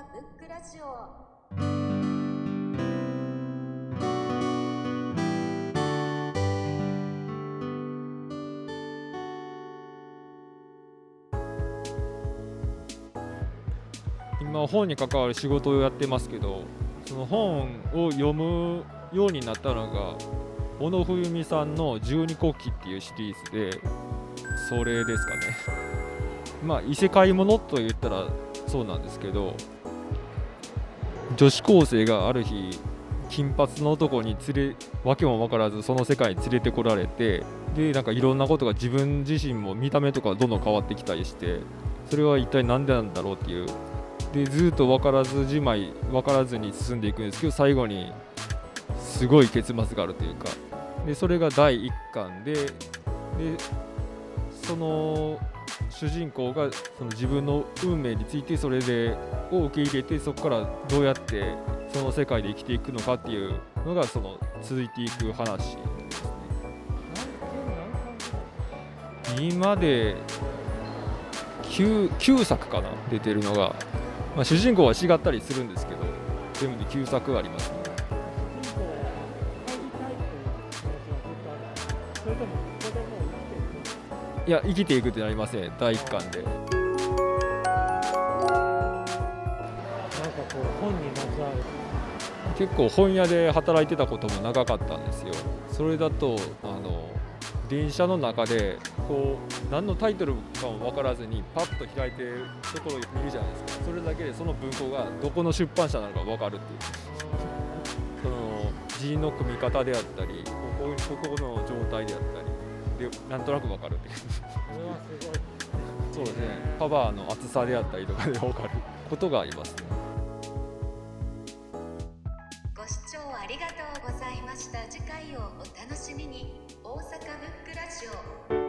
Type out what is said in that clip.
ブックラジオ。今本に関わる仕事をやってますけどその本を読むようになったのが小野冬美さんの「十二国旗」っていうシリーズでそれですかね。まあ異世界ものと言ったらそうなんですけど女子高生がある日金髪の男に連れ訳も分からずその世界に連れてこられてでなんかいろんなことが自分自身も見た目とかどんどん変わってきたりしてそれは一体何でなんだろうっていう。でずっと分からずじまい分からずに進んでいくんですけど最後にすごい結末があるというか。でそれが第1巻ででその主人公がその自分の運命についてそれでを受け入れてそこからどうやってその世界で生きていくのかっていうのがその続いていく話ですね。今で 9, 9作かな出てるのが、まあ、主人公は違ったりするんですけど全部で9作ありますねいや生きていくってなりません。第1巻で。なんかこう本にまつわる。結構本屋で働いてたことも長かったんですよ。それだとあの電車の中でこう何のタイトルかも分からずにパッと開いてるところを見るじゃないですか。それだけでその文庫がどこの出版社なのか分かるっていう。その字の組み方であったりここここの状態であったりでなんとなく分かるって。いうこれはすごい。そうですね。カバーの厚さであったりとかで分かることがありますね。ご視聴ありがとうございました。次回をお楽しみに。大阪ブックラジオ